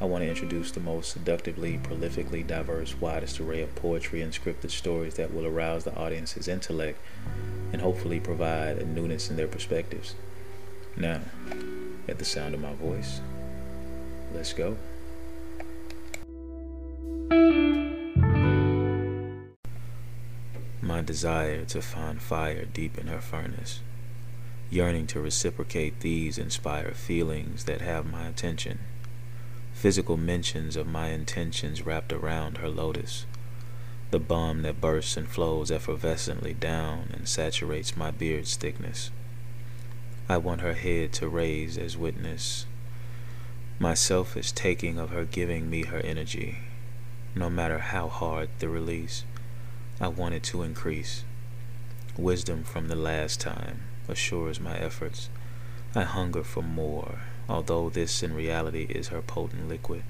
I want to introduce the most seductively, prolifically diverse, widest array of poetry and scripted stories that will arouse the audience's intellect and hopefully provide a newness in their perspectives. Now, at the sound of my voice, let's go. My desire to find fire deep in her furnace, yearning to reciprocate these inspire feelings that have my attention physical mentions of my intentions wrapped around her lotus, the balm that bursts and flows effervescently down and saturates my beard's thickness. I want her head to raise as witness my selfish taking of her giving me her energy, no matter how hard the release. I want it to increase. Wisdom from the last time assures my efforts. I hunger for more although this in reality is her potent liquid,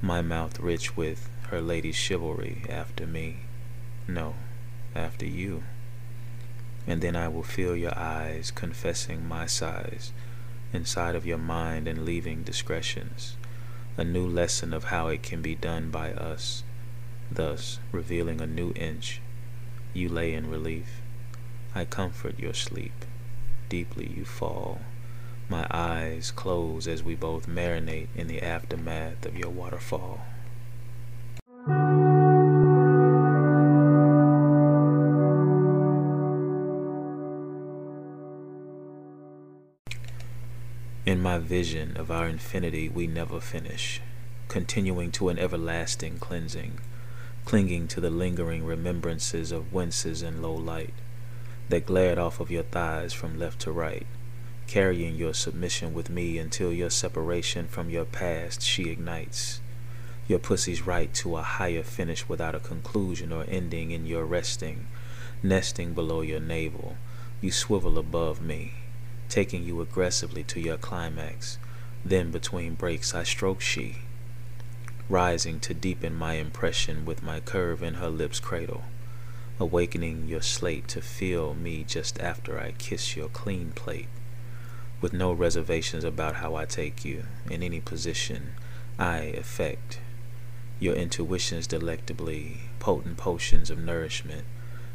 my mouth rich with her lady's chivalry after me. No, after you. And then I will feel your eyes confessing my size inside of your mind and leaving discretions, a new lesson of how it can be done by us, thus revealing a new inch. You lay in relief. I comfort your sleep. Deeply you fall. My eyes close as we both marinate in the aftermath of your waterfall. In my vision of our infinity, we never finish, continuing to an everlasting cleansing, clinging to the lingering remembrances of winces and low light that glared off of your thighs from left to right carrying your submission with me until your separation from your past she ignites. Your pussy's right to a higher finish without a conclusion or ending in your resting, nesting below your navel. You swivel above me, taking you aggressively to your climax. Then between breaks I stroke she, rising to deepen my impression with my curve in her lips' cradle, awakening your slate to feel me just after I kiss your clean plate with no reservations about how I take you in any position I affect. Your intuitions delectably potent potions of nourishment,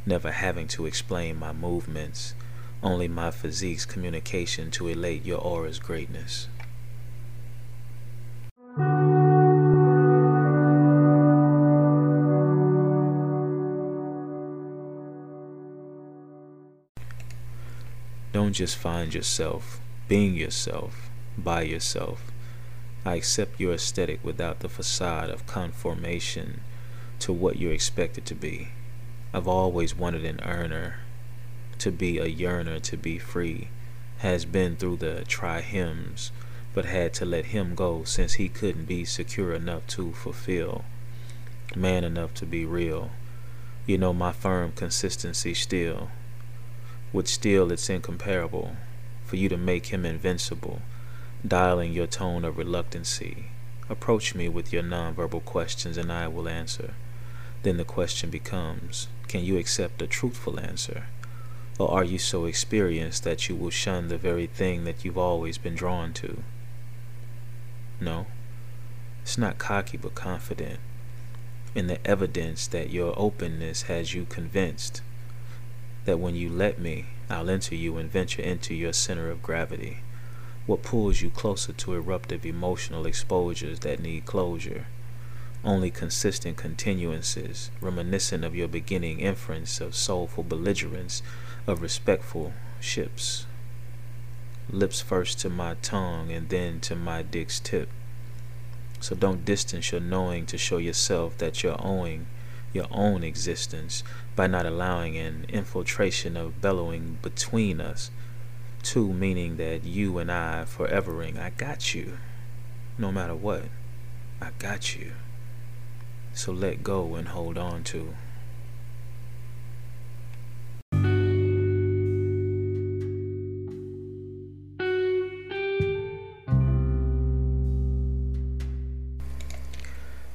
never having to explain my movements, only my physique's communication to elate your aura's greatness. Don't just find yourself being yourself, by yourself. I accept your aesthetic without the facade of conformation to what you're expected to be. I've always wanted an earner, to be a yearner, to be free. Has been through the try hymns, but had to let him go since he couldn't be secure enough to fulfill, man enough to be real. You know my firm consistency still. With still it's incomparable for you to make him invincible, dialing your tone of reluctancy. Approach me with your nonverbal questions and I will answer. Then the question becomes, can you accept a truthful answer? Or are you so experienced that you will shun the very thing that you've always been drawn to? No. It's not cocky but confident in the evidence that your openness has you convinced that when you let me, I'll enter you and venture into your center of gravity. What pulls you closer to eruptive emotional exposures that need closure? Only consistent continuances, reminiscent of your beginning inference of soulful belligerence, of respectful ships. Lips first to my tongue and then to my dick's tip. So don't distance your knowing to show yourself that you're owing your own existence by not allowing an infiltration of bellowing between us. Two, meaning that you and I forevering, I got you. No matter what, I got you. So let go and hold on to.